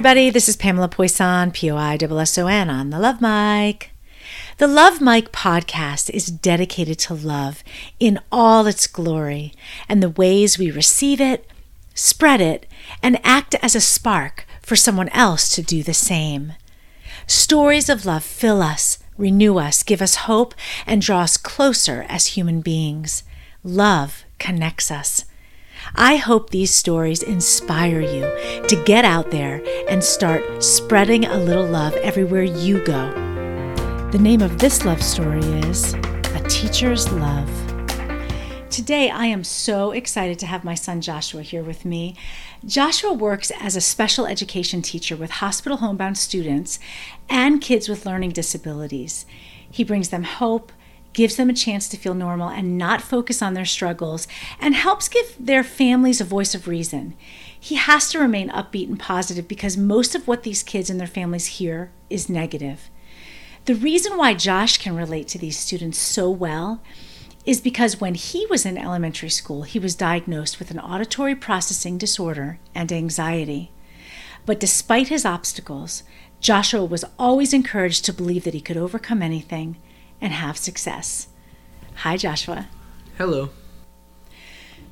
everybody, this is Pamela Poisson, P O I S S O N, on the Love Mic. The Love Mic podcast is dedicated to love in all its glory and the ways we receive it, spread it, and act as a spark for someone else to do the same. Stories of love fill us, renew us, give us hope, and draw us closer as human beings. Love connects us. I hope these stories inspire you to get out there and start spreading a little love everywhere you go. The name of this love story is A Teacher's Love. Today, I am so excited to have my son Joshua here with me. Joshua works as a special education teacher with hospital homebound students and kids with learning disabilities. He brings them hope, gives them a chance to feel normal and not focus on their struggles, and helps give their families a voice of reason. He has to remain upbeat and positive because most of what these kids and their families hear is negative. The reason why Josh can relate to these students so well is because when he was in elementary school, he was diagnosed with an auditory processing disorder and anxiety. But despite his obstacles, Joshua was always encouraged to believe that he could overcome anything and have success. Hi, Joshua. Hello.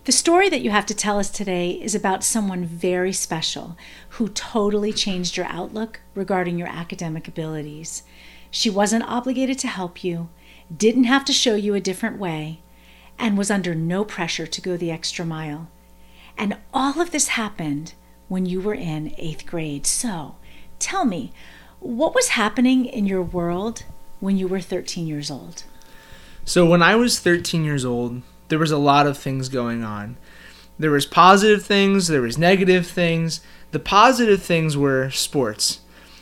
The story that you have to tell us today is about someone very special who totally changed your outlook regarding your academic abilities. She wasn't obligated to help you, didn't have to show you a different way, and was under no pressure to go the extra mile. And all of this happened when you were in eighth grade. So tell me, what was happening in your world when you were 13 years old? So when I was 13 years old, there was a lot of things going on. There was positive things, there was negative things. The positive things were sports.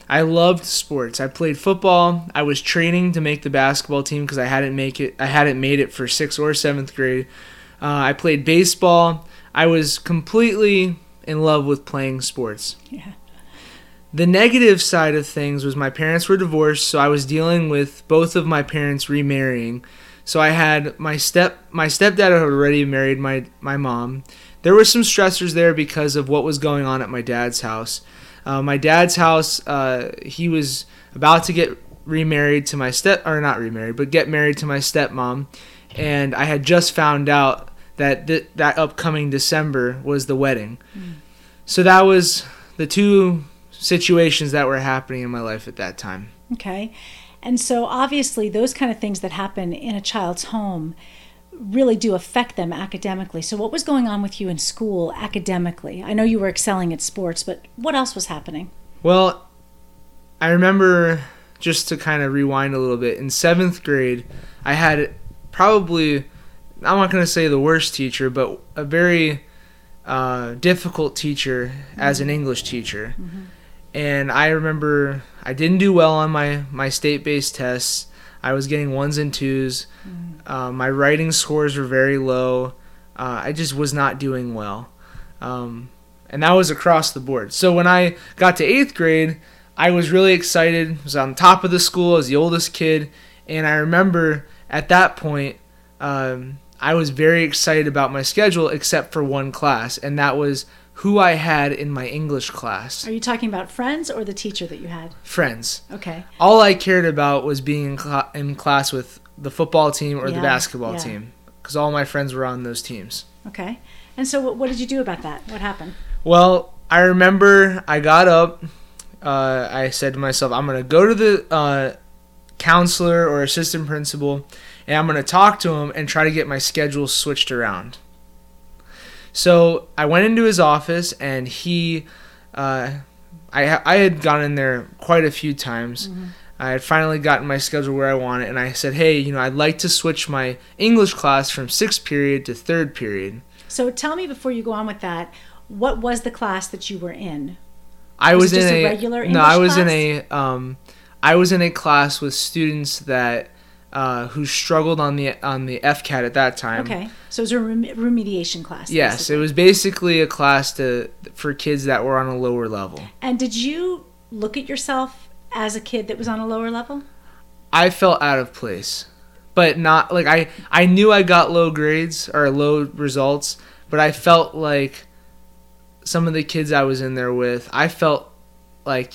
I loved sports. I played football. I was training to make the basketball team because I hadn't make it. I hadn't made it for sixth or seventh grade. Uh, I played baseball. I was completely in love with playing sports. Yeah. The negative side of things was my parents were divorced, so I was dealing with both of my parents remarrying. So I had my step my stepdad had already married my my mom. There were some stressors there because of what was going on at my dad's house. Uh, my dad's house, uh, he was about to get remarried to my step or not remarried, but get married to my stepmom, and I had just found out that th- that upcoming December was the wedding. Mm. So that was the two situations that were happening in my life at that time. Okay. And so obviously those kind of things that happen in a child's home really do affect them academically. So what was going on with you in school academically? I know you were excelling at sports, but what else was happening? Well, I remember just to kind of rewind a little bit in 7th grade, I had probably I'm not going to say the worst teacher, but a very uh, difficult teacher as an English teacher. Mm-hmm and I remember I didn't do well on my my state based tests. I was getting ones and 2s mm. uh, my writing scores were very low. Uh, I just was not doing well, um, and that was across the board. So when I got to eighth grade, I was really excited. I was on top of the school as the oldest kid, and I remember at that point. Um, I was very excited about my schedule except for one class, and that was who I had in my English class. Are you talking about friends or the teacher that you had? Friends. Okay. All I cared about was being in, cl- in class with the football team or yeah, the basketball yeah. team because all my friends were on those teams. Okay. And so, what, what, did you do about that? What happened? Well, I remember I got up. Uh, I said to myself, I'm going to go to the uh, counselor or assistant principal and I'm going to talk to him and try to get my schedule switched around. So I went into his office and he, uh, I I had gone in there quite a few times. Mm-hmm. I had finally gotten my schedule where I wanted, and I said, "Hey, you know, I'd like to switch my English class from sixth period to third period." So tell me before you go on with that, what was the class that you were in? I was, was in a, a, regular English no. I was class? in a um, I was in a class with students that uh, who struggled on the on the FCAT at that time. Okay, so it was a rem- remediation class. Yes, basically. it was basically a class to for kids that were on a lower level. And did you look at yourself as a kid that was on a lower level? I felt out of place, but not like I I knew I got low grades or low results, but I felt like some of the kids I was in there with, I felt like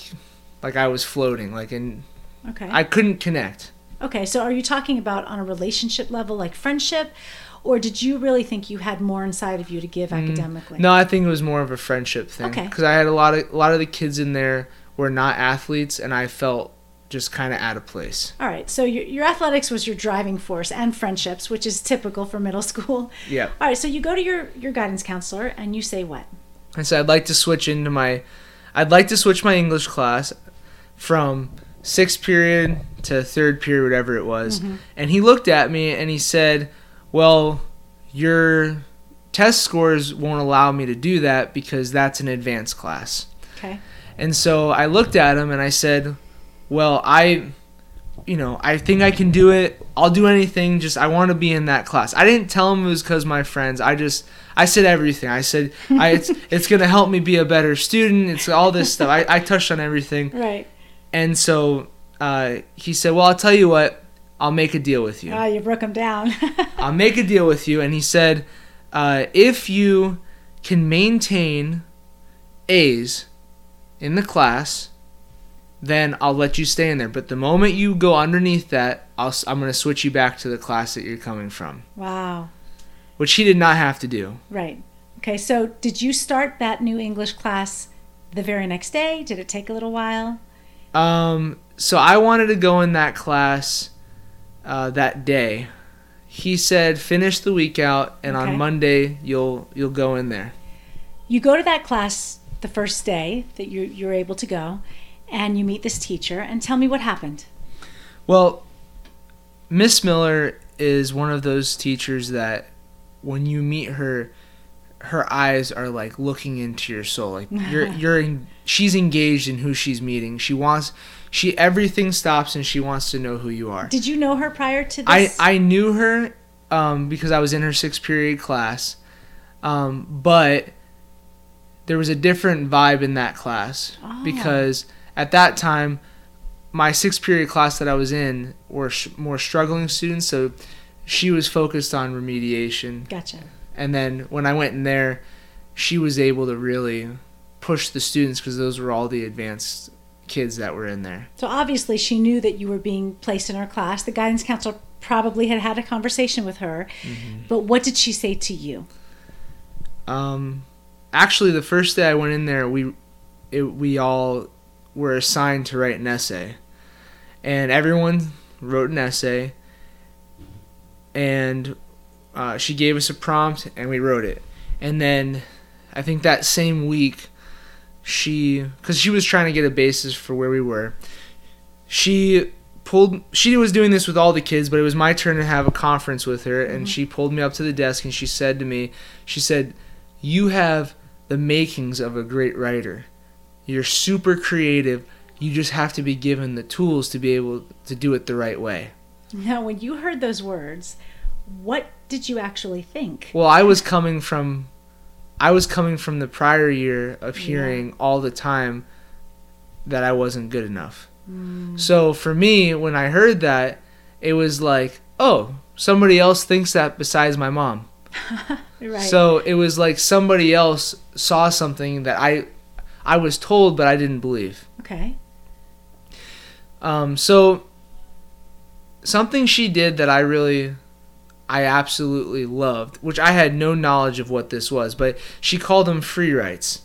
like I was floating, like and Okay. I couldn't connect. Okay. So are you talking about on a relationship level, like friendship, or did you really think you had more inside of you to give academically? Mm, No, I think it was more of a friendship thing. Okay. Because I had a lot of a lot of the kids in there were not athletes, and I felt just kind of out of place. All right. So your, your athletics was your driving force and friendships, which is typical for middle school. Yeah. All right. So you go to your, your guidance counselor and you say what? I said I'd like to switch into my, I'd like to switch my English class from sixth period to third period, whatever it was. Mm-hmm. And he looked at me and he said, "Well, your test scores won't allow me to do that because that's an advanced class." Okay. And so I looked at him and I said, "Well, I, you know, I think I can do it. I'll do anything. Just I want to be in that class." I didn't tell him it was because my friends. I just I said everything. I said I, it's it's gonna help me be a better student. It's all this stuff. I, I touched on everything. Right. And so uh, he said, "Well, I'll tell you what. I'll make a deal with you. Oh, you broke them down. I'll make a deal with you." And he said, uh, "If you can maintain A's in the class, then I'll let you stay in there. But the moment you go underneath that, I'll, s- I'm going to switch you back to the class that you're coming from." wow. Which he did not have to do. Right. Okay. So did you start that new English class the very next day? Did it take a little while? Um, so I wanted to go in that class uh, that day. He said, "Finish the week out, and Okay. on Monday you'll you'll go in there." You go to that class the first day that you're you're able to go, and you meet this teacher. And tell me what happened. Well, Miss Miller is one of those teachers that when you meet her, her eyes are like looking into your soul. Like you're you're in, she's engaged in who she's meeting. She wants she everything stops and she wants to know who you are. Did you know her prior to I this? I knew her um, because I was in her sixth period class, um, but there was a different vibe in that class Oh. because at that time my sixth period class that I was in were sh- more struggling students, so she was focused on remediation, Gotcha. and then when I went in there, she was able to really push the students because those were all the advanced kids that were in there. So obviously she knew that you were being placed in her class. The guidance counselor probably had had a conversation with her. But what did she say to you? Um, actually, the first day I went in there, we it, we all were assigned to write an essay, and everyone wrote an essay. And uh, she gave us a prompt, and we wrote it. And then, I think that same week, she because she was trying to get a basis for where we were. She pulled she was doing this with all the kids but it was my turn to have a conference with her and mm-hmm. she pulled me up to the desk and she said to me she said you have the makings of a great writer you're super creative you just have to be given the tools to be able to do it the right way Now, when you heard those words, what did you actually think? well i was coming from i was coming from the prior year of hearing all the time that i wasn't good enough so for me when i heard that it was like oh somebody else thinks that besides my mom Right. So it was like somebody else saw something that I I was told but I didn't believe. okay. Um so something she did that I really I absolutely loved, which I had no knowledge of what this was, but she called them free writes.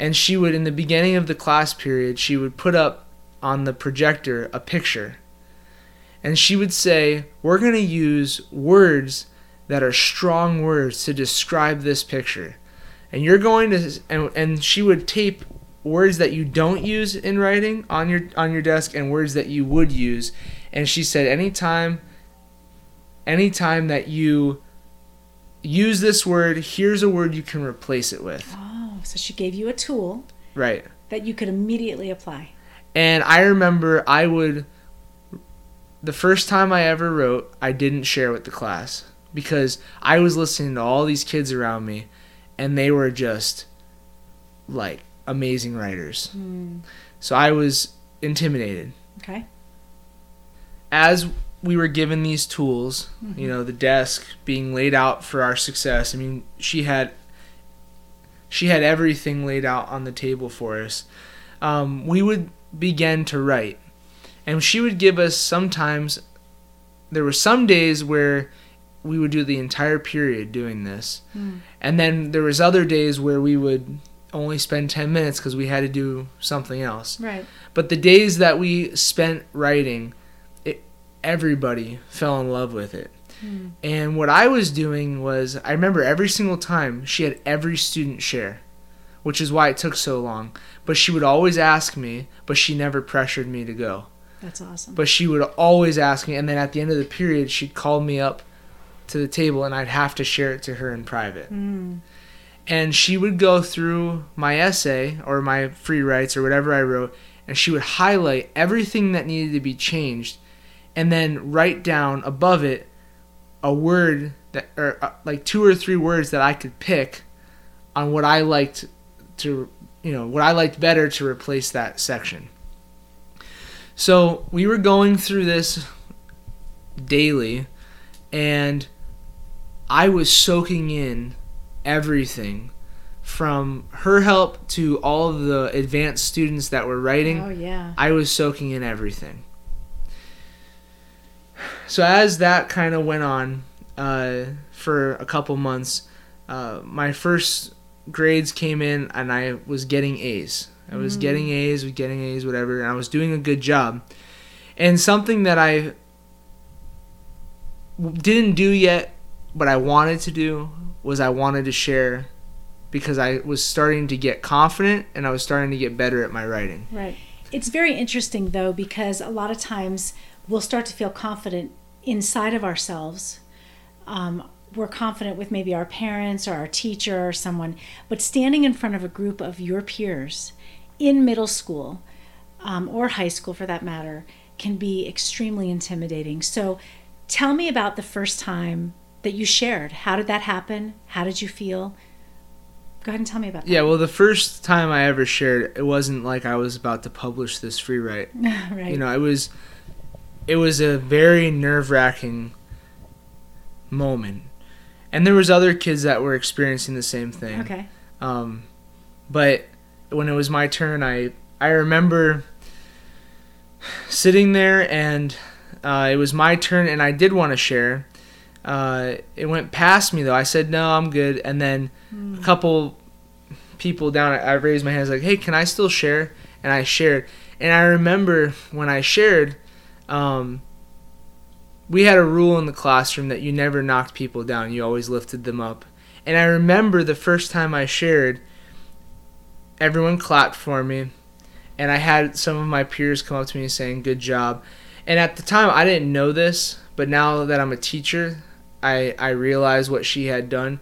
And she would in the beginning of the class period, she would put up on the projector a picture. And she would say, "We're going to use words that are strong words to describe this picture. And you're going to and, and she would tape words that you don't use in writing on your on your desk and words that you would use. And she said anytime anytime that you use this word, here's a word you can replace it with. Oh, so she gave you a tool Right. that you could immediately apply. And I remember I would the first time I ever wrote, I didn't share with the class because I was listening to all these kids around me and they were just like amazing writers. Hmm. So I was intimidated. Okay. As we were given these tools, you know, the desk being laid out for our success. I mean, she had she had everything laid out on the table for us. um, we would begin to write. And she would give us sometimes, there were some days where we would do the entire period doing this. Mm. And then there was other days where we would only spend 10 minutes because we had to do something else. Right. But the days that we spent writing, it, everybody fell in love with it. Mm. And what I was doing was, I remember every single time she had every student share, which is why it took so long. But she would always ask me, but she never pressured me to go. That's awesome. But she would always ask me, and then at the end of the period, she'd call me up to the table, and I'd have to share it to her in private. Mm. And she would go through my essay or my free writes or whatever I wrote, and she would highlight everything that needed to be changed, and then write down above it a word that, or uh, like two or three words that I could pick on what I liked to, you know, what I liked better to replace that section. So we were going through this daily, and I was soaking in everything from her help to all of the advanced students that were writing. Oh yeah. I was soaking in everything. So as that kind of went on uh, for a couple months, uh, my first grades came in and I was getting A's. I was Mm. getting A's, was getting A's, whatever, and I was doing a good job. And something that I didn't do yet, but I wanted to do, was I wanted to share because I was starting to get confident and I was starting to get better at my writing. Right. It's very interesting though because a lot of times we'll start to feel confident inside of ourselves. Um, we're confident with maybe our parents or our teacher or someone, but standing in front of a group of your peers in middle school um, or high school for that matter can be extremely intimidating. So tell me about the first time that you shared. How did that happen? How did you feel? Go ahead and tell me about that. Yeah, well, the first time I ever shared, it wasn't like I was about to publish this free write. right. You know, it was, it was a very nerve wracking moment, and there was other kids that were experiencing the same thing. okay. Um, but when it was my turn, I I remember sitting there and uh, it was my turn, and I did want to share. Uh, it went past me though. I said no, I'm good, and then a couple people down, I raised my hand. I was like, hey, can I still share? And I shared, and I remember when I shared. Um, we had a rule in the classroom that you never knocked people down, you always lifted them up. And I remember the first time I shared, everyone clapped for me, and I had some of my peers come up to me saying, Good job. And at the time, I didn't know this, but now that I'm a teacher, I, I realize what she had done.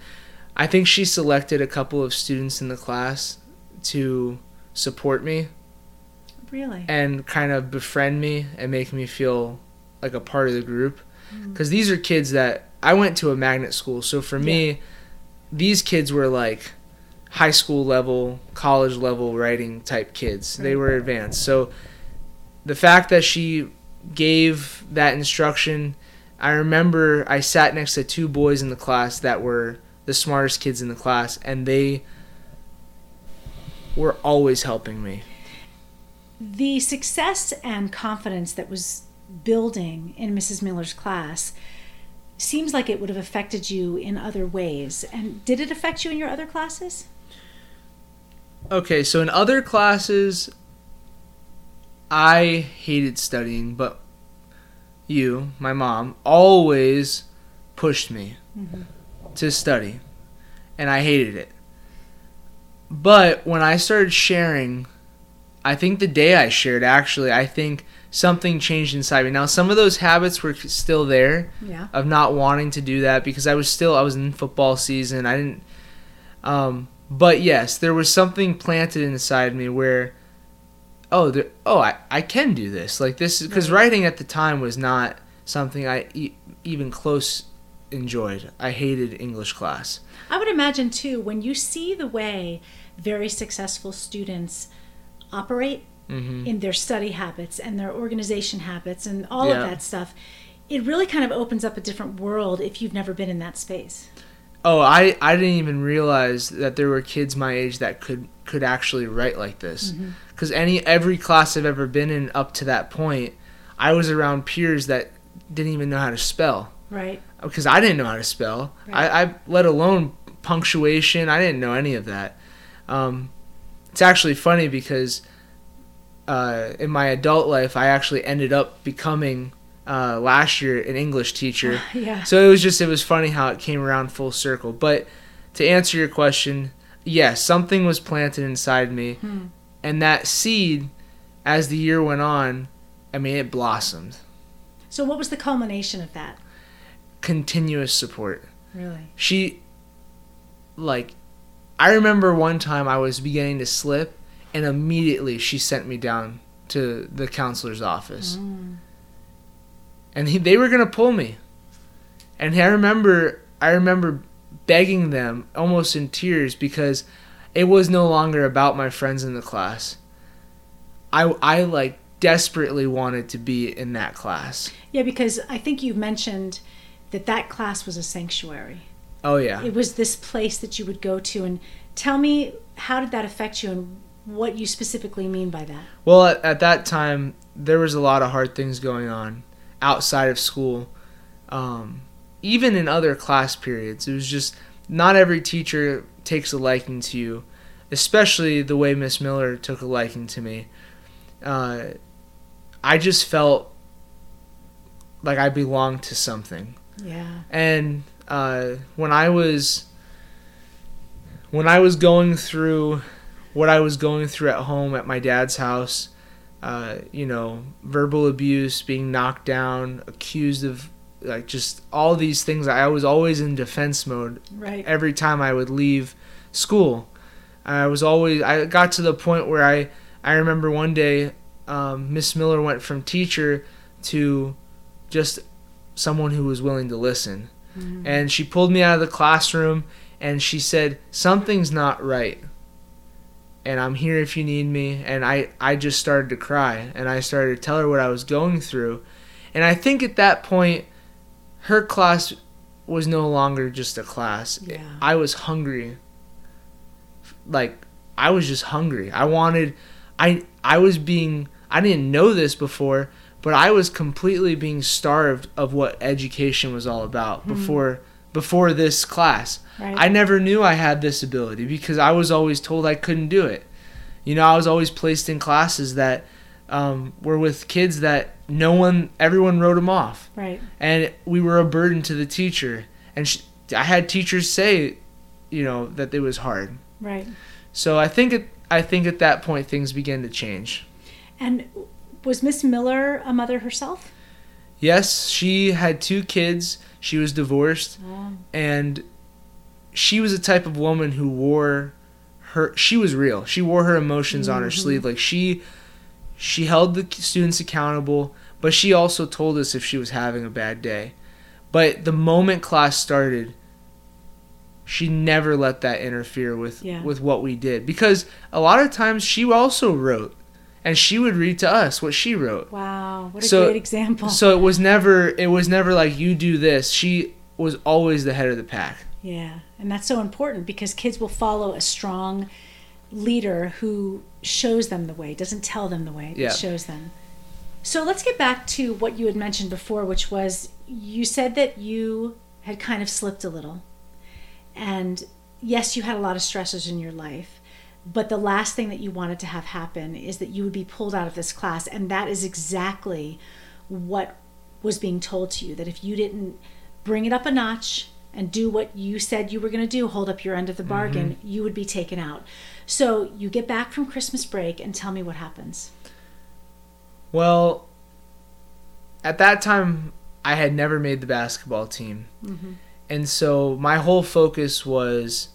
I think she selected a couple of students in the class to support me Really? and kind of befriend me and make me feel like a part of the group. Mm. Because these are kids that I went to a magnet school. So for me these kids were like high school level college level writing type kids. They were advanced. So the fact that she gave that instruction I remember I sat next to two boys in the class that were the smartest kids in the class and they were always helping me The success and confidence that was building in Mrs. Miller's class seems like it would have affected you in other ways. And did it affect you in your other classes? Okay, so in other classes, I hated studying, but you, my mom, always pushed me mm-hmm. to study, and I hated it. But when I started sharing, I think the day I shared, actually, I think something changed inside me. Now, some of those habits were still there, Yeah. of not wanting to do that because I was still I was in football season. I didn't um but yes, there was something planted inside me where oh, there, oh, I, I can do this. Like this because writing at the time was not something I e- even close enjoyed. I hated English class. I would imagine too, when you see the way very successful students operate hmm in their study habits and their organization habits and all Yeah. of that stuff, it really kind of opens up a different world if you've never been in that space. Oh, I, I didn't even realize that there were kids my age that could could actually write like this. Mm-hmm. because any every class I've ever been in up to that point, I was around peers that didn't even know how to spell Right. because I didn't know how to spell. Right. I, I let alone punctuation. I didn't know any of that. Um, it's actually funny because uh, in my adult life, I actually ended up becoming uh, last year an English teacher. Yeah. So it was just it was funny how it came around full circle. But to answer your question, yes, something was planted inside me, Hmm. and that seed, as the year went on, I mean, it blossomed. So what was the culmination of that? Continuous support. Really? she like i remember one time i was beginning to slip and immediately she sent me down to the counselor's office Mm. and he, they were going to pull me and i remember i remember begging them almost in tears because it was no longer about my friends in the class i i like desperately wanted to be in that class Yeah, because I think you mentioned that that class was a sanctuary. Oh yeah It was this place that you would go to. And tell me, how did that affect you and what you specifically mean by that? Well, at, at that time, there was a lot of hard things going on outside of school. Um, even in other class periods, it was just not every teacher takes a liking to you, especially the way Miss Miller took a liking to me. Uh, I just felt like I belonged to something. Yeah. And uh, when I was when I was going through what I was going through at home at my dad's house, uh, you know, verbal abuse, being knocked down, accused of like just all these things. I was always in defense mode Right. every time I would leave school. I was always I got to the point where I I remember one day um, Miss Miller went from teacher to just someone who was willing to listen. Mhm. And she pulled me out of the classroom and she said, Something's not right. And I'm here if you need me. And I, I just started to cry and I started to tell her what I was going through. And I think at that point, her class was no longer just a class. Yeah. I was hungry. Like, I was just hungry. I wanted, I, I was being, I didn't know this before, but I was completely being starved of what education was all about before before this class. Right. I never knew I had this ability because I was always told I couldn't do it. You know, I was always placed in classes that um, were with kids that no one, everyone wrote them off, right. and we were a burden to the teacher. And sh I had teachers say, you know, that it was hard. Right. So I think it, I think at that point things began to change. And was Miss Miller a mother herself? Yes, she had two kids. She was divorced, Oh. and she was a type of woman who wore her. She was real. She wore her emotions on her Mhm. sleeve. Like she, she held the students accountable, but she also told us if she was having a bad day. But the moment class started, she never let that interfere with Yeah. with what we did because a lot of times she also wrote, and she would read to us what she wrote. Wow. What a So- great example. So it was never it was never like you do this. She was always the head of the pack. Yeah, and that's so important because kids will follow a strong leader who shows them the way, doesn't tell them the way, but Yeah. shows them. So let's get back to what you had mentioned before, which was you said that you had kind of slipped a little. And yes, you had a lot of stressors in your life, but the last thing that you wanted to have happen is that you would be pulled out of this class. And that is exactly what was being told to you that if you didn't bring it up a notch and do what you said you were going to do, hold up your end of the bargain, you would be taken out. So you get back from Christmas break and tell me what happens. Well, at that time I had never made the basketball team. Mhm. And so my whole focus was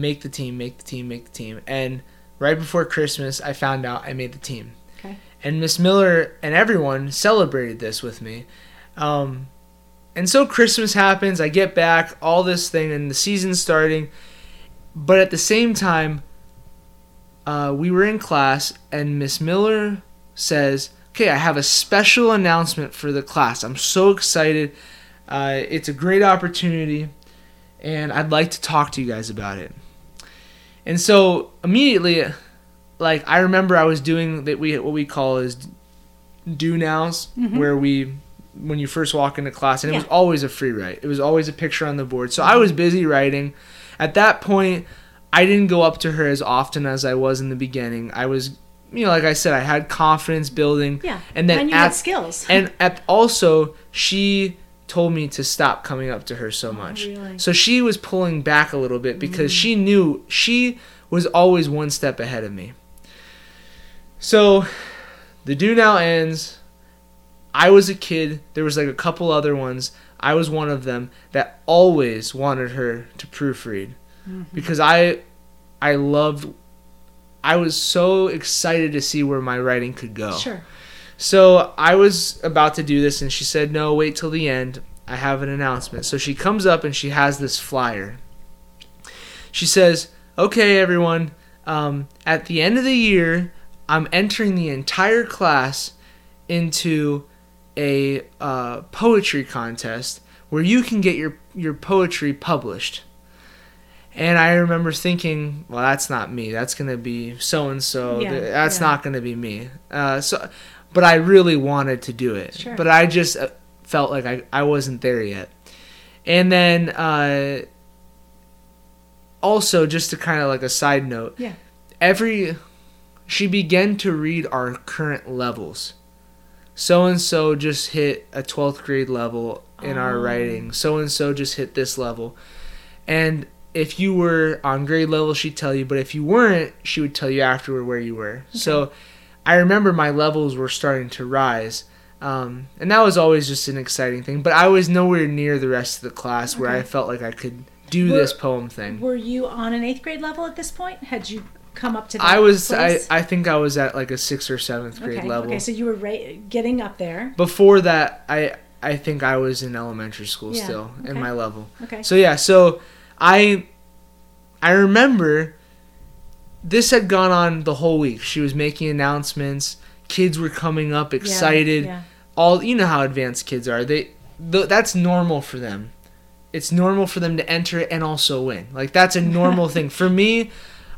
make the team, make the team, make the team. And right before Christmas I found out I made the team. Okay. And Miss Miller and everyone celebrated this with me. Um, and so Christmas happens, I get back, all this thing, and the season's starting. But at the same time, uh, we were in class, and Miss Miller says, Okay, I have a special announcement for the class. I'm so excited. Uh, it's a great opportunity, and I'd like to talk to you guys about it. And so immediately, like I remember I was doing that we what we call is do nows where we when you first walk into class and it was Mm-hmm. Always a free write. It was always a picture on the board. So I was busy writing. At that point, I didn't go up to her as often as I was in the beginning. I was you know, like I said, I had confidence building. Yeah. And then and you at, had skills. and at, also she told me to stop coming up to her so oh, much. Oh, really? So she was pulling back a little bit because she mm. knew she was always one step ahead of me. So the do now ends. I was a kid. There was like a couple other ones. I was one of them that always wanted her to proofread mm-hmm. because I I loved I was so excited to see where my writing could go. Sure. So I was about to do this, and she said, "No, wait till the end. I have an announcement." So she comes up and she has this flyer. She says, "Okay, everyone. Um, at the end of the year, I'm entering the entire class into a uh, poetry contest where you can get your your poetry published." And I remember thinking, well, that's not me. That's gonna be so and so. That's yeah. not gonna be me. Uh, so, but I really wanted to do it. Sure. But I just uh, felt like I, I wasn't there yet. And then uh, also, just to kind of like a side note, Yeah. every she began to read our current levels. So and so just hit a 12th grade level in our Oh. writing. So and so just hit this level. And if you were on grade level, she'd tell you, but if you weren't, she would tell you afterward where you were. So I remember my levels were starting to rise. Um, and that was always just an exciting thing. But I was nowhere near the rest of the class where I felt like I could do Were- this poem thing. Were you on an eighth grade level at this point? Had you come up to that I was, I, place? I think I was at like a sixth or seventh grade okay. level. Okay, so you were ra- getting up there. Before that, I, I think I was in elementary school Yeah, still in my level. Okay. So yeah, so I I remember this had gone on the whole week. She was making announcements. Kids were coming up Yeah, excited. Yeah. All you know how advanced kids are. They th- that's normal for them. It's normal for them to enter and also win. Like that's a normal thing. For me,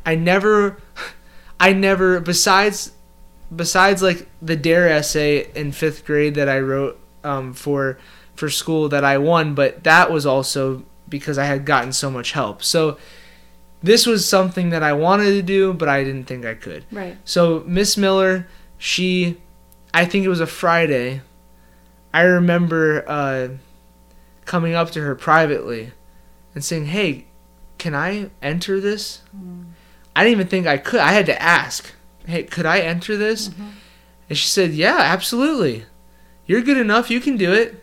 I never I never besides besides like the dare essay in 5th grade that I wrote um, for for school that I won, but that was also because I had gotten so much help. So this was something that I wanted to do, but I didn't think I could. Right. So Miss Miller, she, I think it was a Friday. I remember uh, coming up to her privately and saying, "Hey, can I enter this?" I didn't even think I could. I had to ask, "Hey, could I enter this?" And she said, "Yeah, absolutely. You're good enough. You can do it."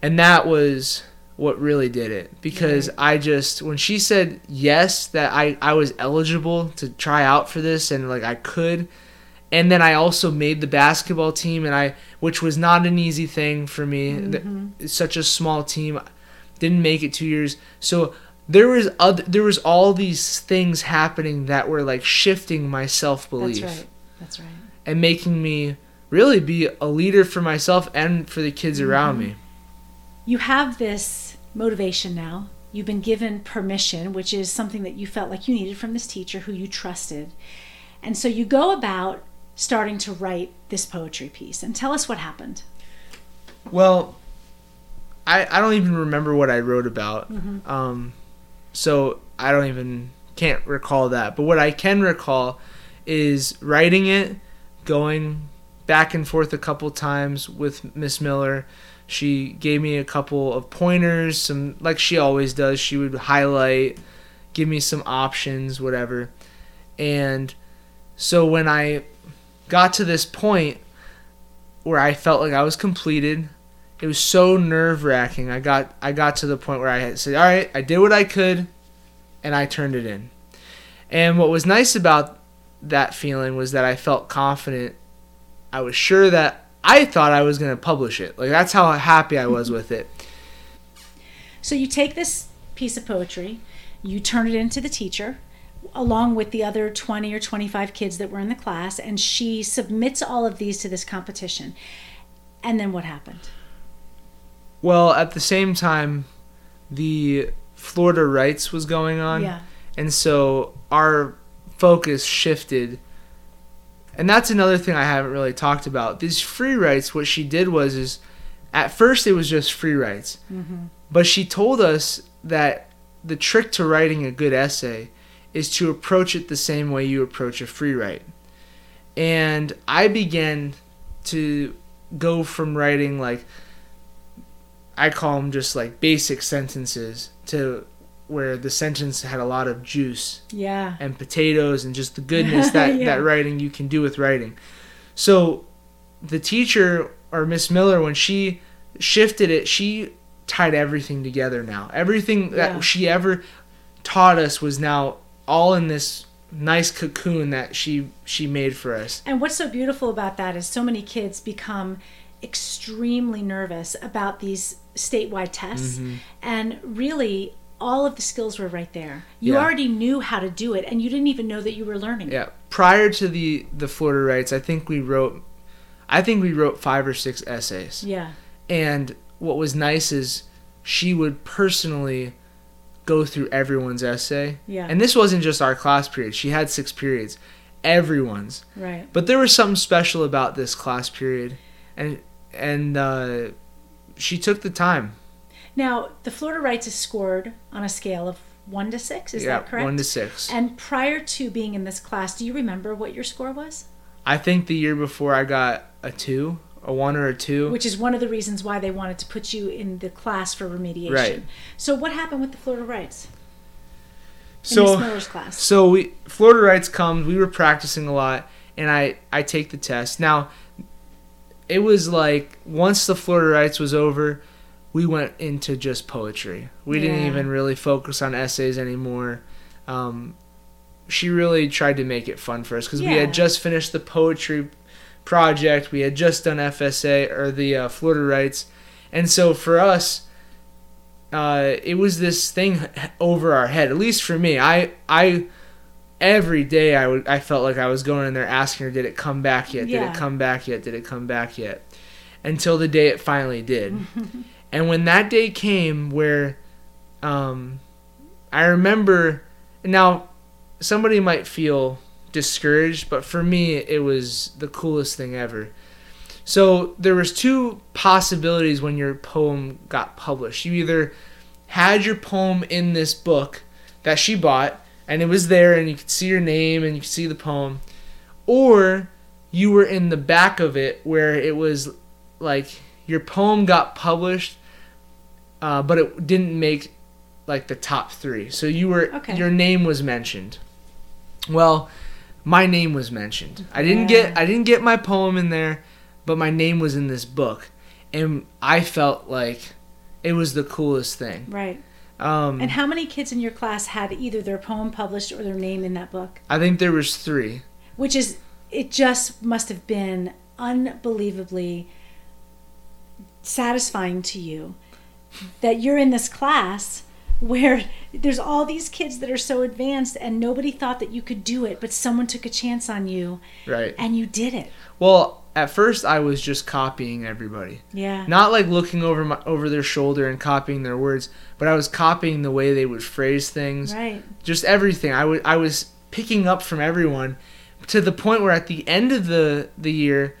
And that was what really did it. Because I just when she said yes that I I was eligible to try out for this and like I could. And then I also made the basketball team and I which was not an easy thing for me. Mm-hmm. It's such a small team. Didn't make it 2 years. So there was other there was all these things happening that were like shifting my self-belief. That's right. That's right. and making me really be a leader for myself and for the kids around mm-hmm. me. You have this motivation now. You've been given permission, which is something that you felt like you needed from this teacher who you trusted. And so you go about starting to write this poetry piece. And tell us what happened. Well, I I don't even remember what I wrote about. Um, so I don't even can't recall that. But what I can recall is writing it, going back and forth a couple times with Miss Miller. She gave me a couple of pointers, some like she always does. She would highlight, give me some options, whatever. And so when I got to this point where I felt like I was completed, it was so nerve wracking. I got I got to the point where I had said, "All right, I did what I could, and I turned it in." And what was nice about that feeling was that I felt confident. I was sure that I thought I was going to publish it. Like that's how happy I was mm-hmm. with it. So you take this piece of poetry, you turn it into the teacher, along with the other 20 or 25 kids that were in the class, and she submits all of these to this competition. And then what happened? Well, at the same time, the Florida Writes was going on. Yeah. And so our focus shifted. And that's another thing I haven't really talked about. These free writes, what she did was is at first it was just free writes. Mm-hmm. But she told us that the trick to writing a good essay is to approach it the same way you approach a free write. And I began to go from writing like I call them just like basic sentences to where the sentence had a lot of juice Yeah. and potatoes and just the goodness that Yeah. that writing you can do with writing. So the teacher or Miss Miller when she shifted it, she tied everything together now. Everything that Yeah. she ever taught us was now all in this nice cocoon that she she made for us. And what's so beautiful about that is so many kids become extremely nervous about these statewide tests. Mm-hmm. And really, all of the skills were right there. You Yeah. already knew how to do it, and you didn't even know that you were learning. Yeah. Prior to the the Florida Writes, I think we wrote I think we wrote 5 or 6 essays. Yeah. And what was nice is she would personally go through everyone's essay. Yeah. And this wasn't just our class period. She had six periods. Everyone's. Right. But there was something special about this class period. And and uh, she took the time. Now, the Florida Writes is scored on a scale of one to six. Is yeah, that correct? one to six. And prior to being in this class, do you remember what your score was? I think the year before I got a two, a one or a two. Which is one of the reasons why they wanted to put you in the class for remediation. Right. So, what happened with the Florida Writes in so Miss Miller's class? So we Florida Writes comes. We were practicing a lot, and I I take the test. Now, it was like once the Florida Writes was over, we went into just poetry. We didn't even really focus on essays anymore. Um, she really tried to make it fun for us because we had just finished the poetry project. We had just done FSA or the uh, Florida Writes, and so for us, uh, it was this thing over our head. At least for me, I I every day I would I felt like I was going in there asking her, did it come back yet? Did Yeah. it come back yet? Did it come back yet? Until the day it finally did. and when that day came, where um, I remember now somebody might feel discouraged, but for me it was the coolest thing ever. So there was two possibilities when your poem got published. You either had your poem in this book that she bought and it was there and you could see your name and you could see the poem or you were in the back of it where it was like your poem got published uh, but it didn't make like the top three so you were Okay. your name was mentioned well my name was mentioned i didn't Yeah. get i didn't get my poem in there but my name was in this book and i felt like it was the coolest thing Right. um, And how many kids in your class had either their poem published or their name in that book? i think there was three Which is, it just must have been unbelievably satisfying to you that you're in this class where there's all these kids that are so advanced and nobody thought that you could do it, but someone took a chance on you right and you did it. well at first i was just copying everybody Yeah. not like looking over my over their shoulder and copying their words but i was copying the way they would phrase things Right. just everything i would i was picking up from everyone to the point where at the end of the the year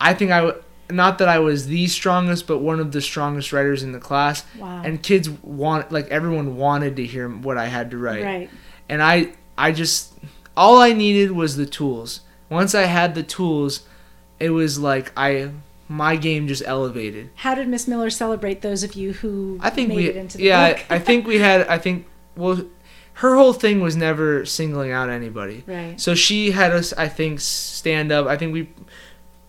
i think i w- not that i was the strongest but one of the strongest writers in the class Wow. and kids want like everyone wanted to hear what i had to write Right. and I I just all I needed was the tools. Once I had the tools, it was like I my game just elevated. How did Miss Miller celebrate those of you who I think made we it into the yeah, book? I, I think we had I think well her whole thing was never singling out anybody. right. So she had us I think stand up. I think we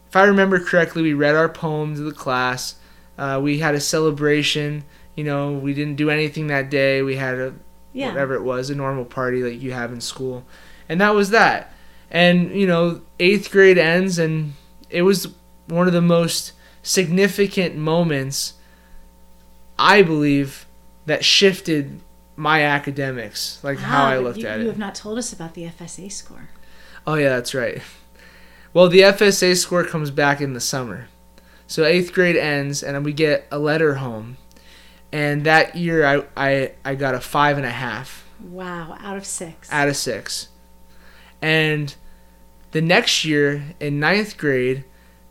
if I remember correctly, we read our poem to the class. Uh, we had a celebration. You know, we didn't do anything that day. We had a Yeah. whatever it was, a normal party like you have in school. And that was that. And, you know, eighth grade ends, and it was one of the most significant moments, I believe, that shifted my academics, like how Ah, I looked you, at You it. You have not told us about the FSA score. Oh, yeah, that's right. Well, the FSA score comes back in the summer. So eighth grade ends, and we get a letter home. And that year, I, I, I got a five and a half. Wow, out of six. out of six. And the next year in ninth grade,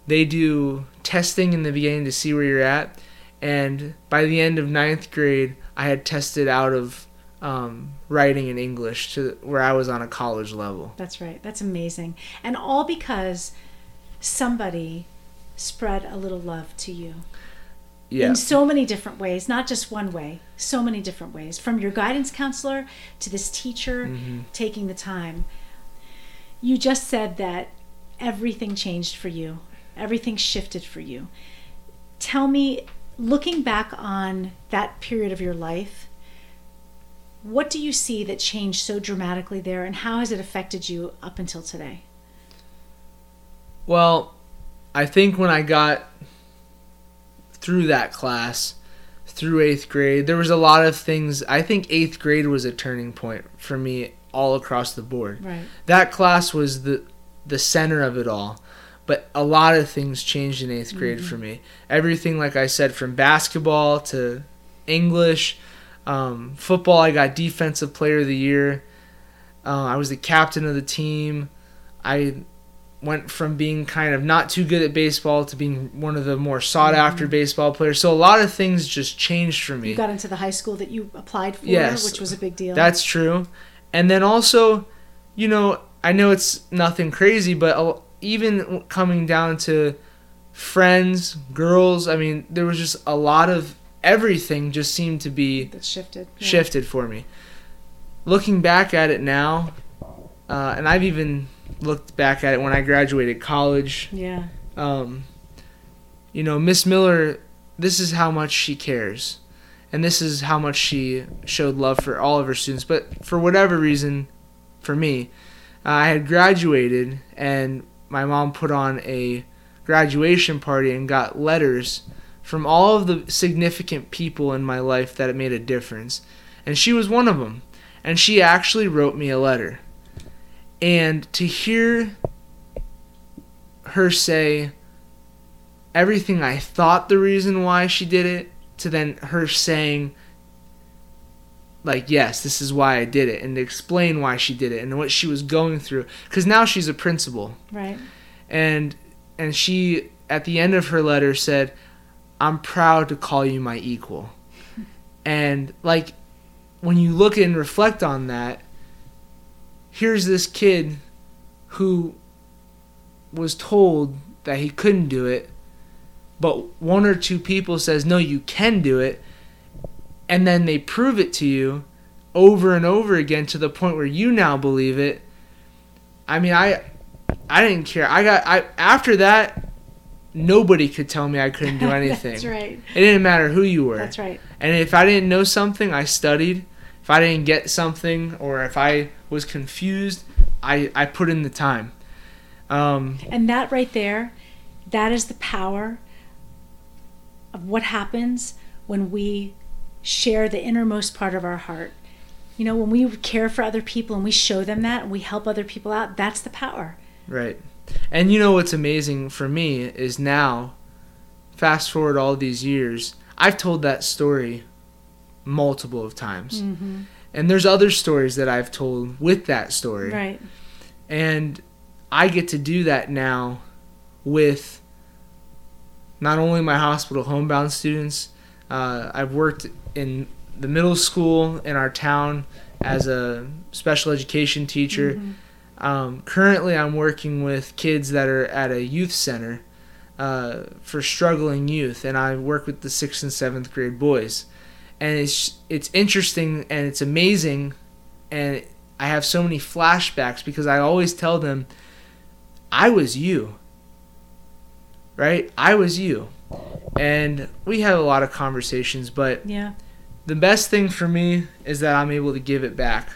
they do testing in the beginning to see where you're at. And by the end of ninth grade, I had tested out of um, writing in English to where I was on a college level. That's right. That's amazing. And all because somebody spread a little love to you. Yeah. In so many different ways, not just one way, so many different ways. From your guidance counselor to this teacher Mm-hmm. taking the time. You just said that everything changed for you, everything shifted for you. Tell me, looking back on that period of your life, what do you see that changed so dramatically there, and how has it affected you up until today? Well, I think when I got through that class, through eighth grade, there was a lot of things. I think eighth grade was a turning point for me all across the board. Right. That class was the the center of it all. But a lot of things changed in eighth grade mm-hmm. for me. Everything, like I said, from basketball to English, um, football. I got defensive player of the year. Uh, I was the captain of the team. I went from being kind of not too good at baseball to being one of the more sought after baseball players. So a lot of things just changed for me. You got into the high school that you applied for, Yes. which was a big deal. That's true. And then also, you know, I know it's nothing crazy, but even coming down to friends, girls, I mean, there was just a lot of everything just seemed to be that shifted. Yeah. shifted for me. Looking back at it now, uh, and I've even looked back at it when I graduated college. Yeah. Um, you know, Miss Miller, this is how much she cares, and this is how much she showed love for all of her students. But for whatever reason, for me, uh, I had graduated, and my mom put on a graduation party and got letters from all of the significant people in my life that it made a difference. And she was one of them. And she actually wrote me a letter. And to hear her say everything I thought the reason why she did it, to then her saying, like, yes, this is why I did it, and to explain why she did it and what she was going through. Because now she's a principal Right. and and she at the end of her letter said i'm proud to call you my equal and like when you look and reflect on that here's this kid who was told that he couldn't do it but one or two people says no you can do it and then they prove it to you over and over again to the point where you now believe it i mean i I didn't care. I got I after that nobody could tell me I couldn't do anything. That's right. It didn't matter who you were. That's right. And if I didn't know something, I studied. If I didn't get something or if I was confused, I I put in the time. Um And that right there, that is the power of what happens when we share the innermost part of our heart. You know, when we care for other people and we show them that and we help other people out, that's the power. Right. And you know what's amazing for me is now, fast forward all these years, I've told that story multiple of times. Mm-hmm. And there's other stories that I've told with that story. Right. And I get to do that now with not only my hospital homebound students, uh, I've worked in the middle school in our town as a special education teacher. Mhm. Um, currently, I'm working with kids that are at a youth center uh, for struggling youth, and I work with the sixth and seventh grade boys. And it's it's interesting and it's amazing, and I have so many flashbacks because I always tell them, "I was you." Right, I was you, and we have a lot of conversations. But Yeah. the best thing for me is that I'm able to give it back.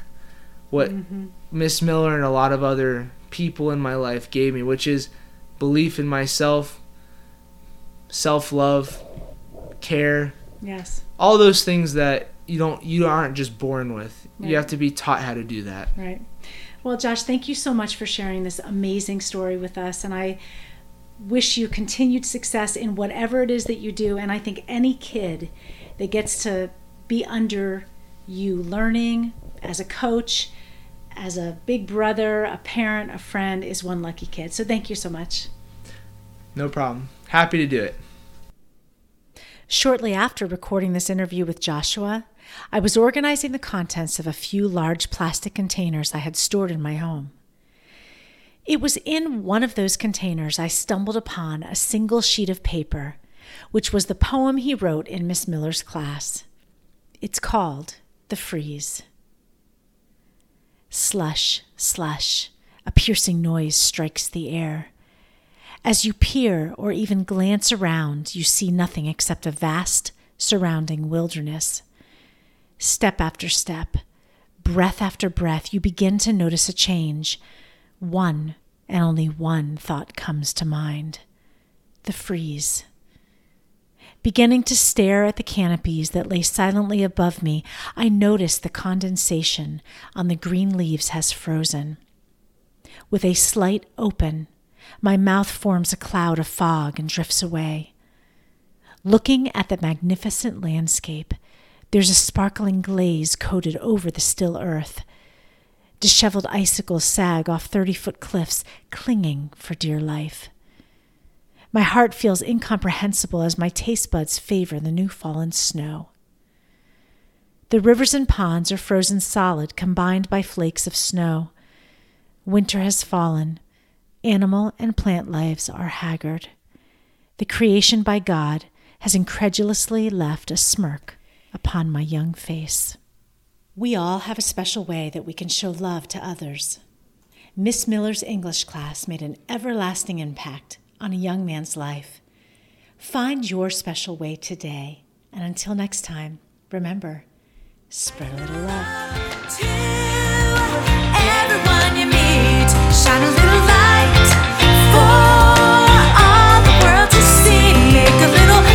What hmm Miss Miller and a lot of other people in my life gave me, which is belief in myself, self love, care, Yes. all those things that you don't you aren't just born with. Right. You have to be taught how to do that. Right. Well, Josh, thank you so much for sharing this amazing story with us. And I wish you continued success in whatever it is that you do. And I think any kid that gets to be under you learning as a coach, as a big brother, a parent, a friend, is one lucky kid. So thank you so much. No problem. Happy to do it. Shortly after recording this interview with Joshua, I was organizing the contents of a few large plastic containers I had stored in my home. It was in one of those containers I stumbled upon a single sheet of paper, which was the poem he wrote in Miss Miller's class. It's called The Freeze. Slush, slush, a piercing noise strikes the air. As you peer or even glance around, you see nothing except a vast surrounding wilderness. Step after step, breath after breath, you begin to notice a change. One and only one thought comes to mind the freeze. Beginning to stare at the canopies that lay silently above me, I notice the condensation on the green leaves has frozen. With a slight open, my mouth forms a cloud of fog and drifts away. Looking at the magnificent landscape, there's a sparkling glaze coated over the still earth. Disheveled icicles sag off 30 foot cliffs, clinging for dear life. My heart feels incomprehensible as my taste buds favor the new fallen snow. The rivers and ponds are frozen solid, combined by flakes of snow. Winter has fallen. Animal and plant lives are haggard. The creation by God has incredulously left a smirk upon my young face. We all have a special way that we can show love to others. Miss Miller's English class made an everlasting impact on a young man's life. Find your special way today. And until next time, remember, spread a little love. To everyone you meet, shine a little light for all the world to see. Make a little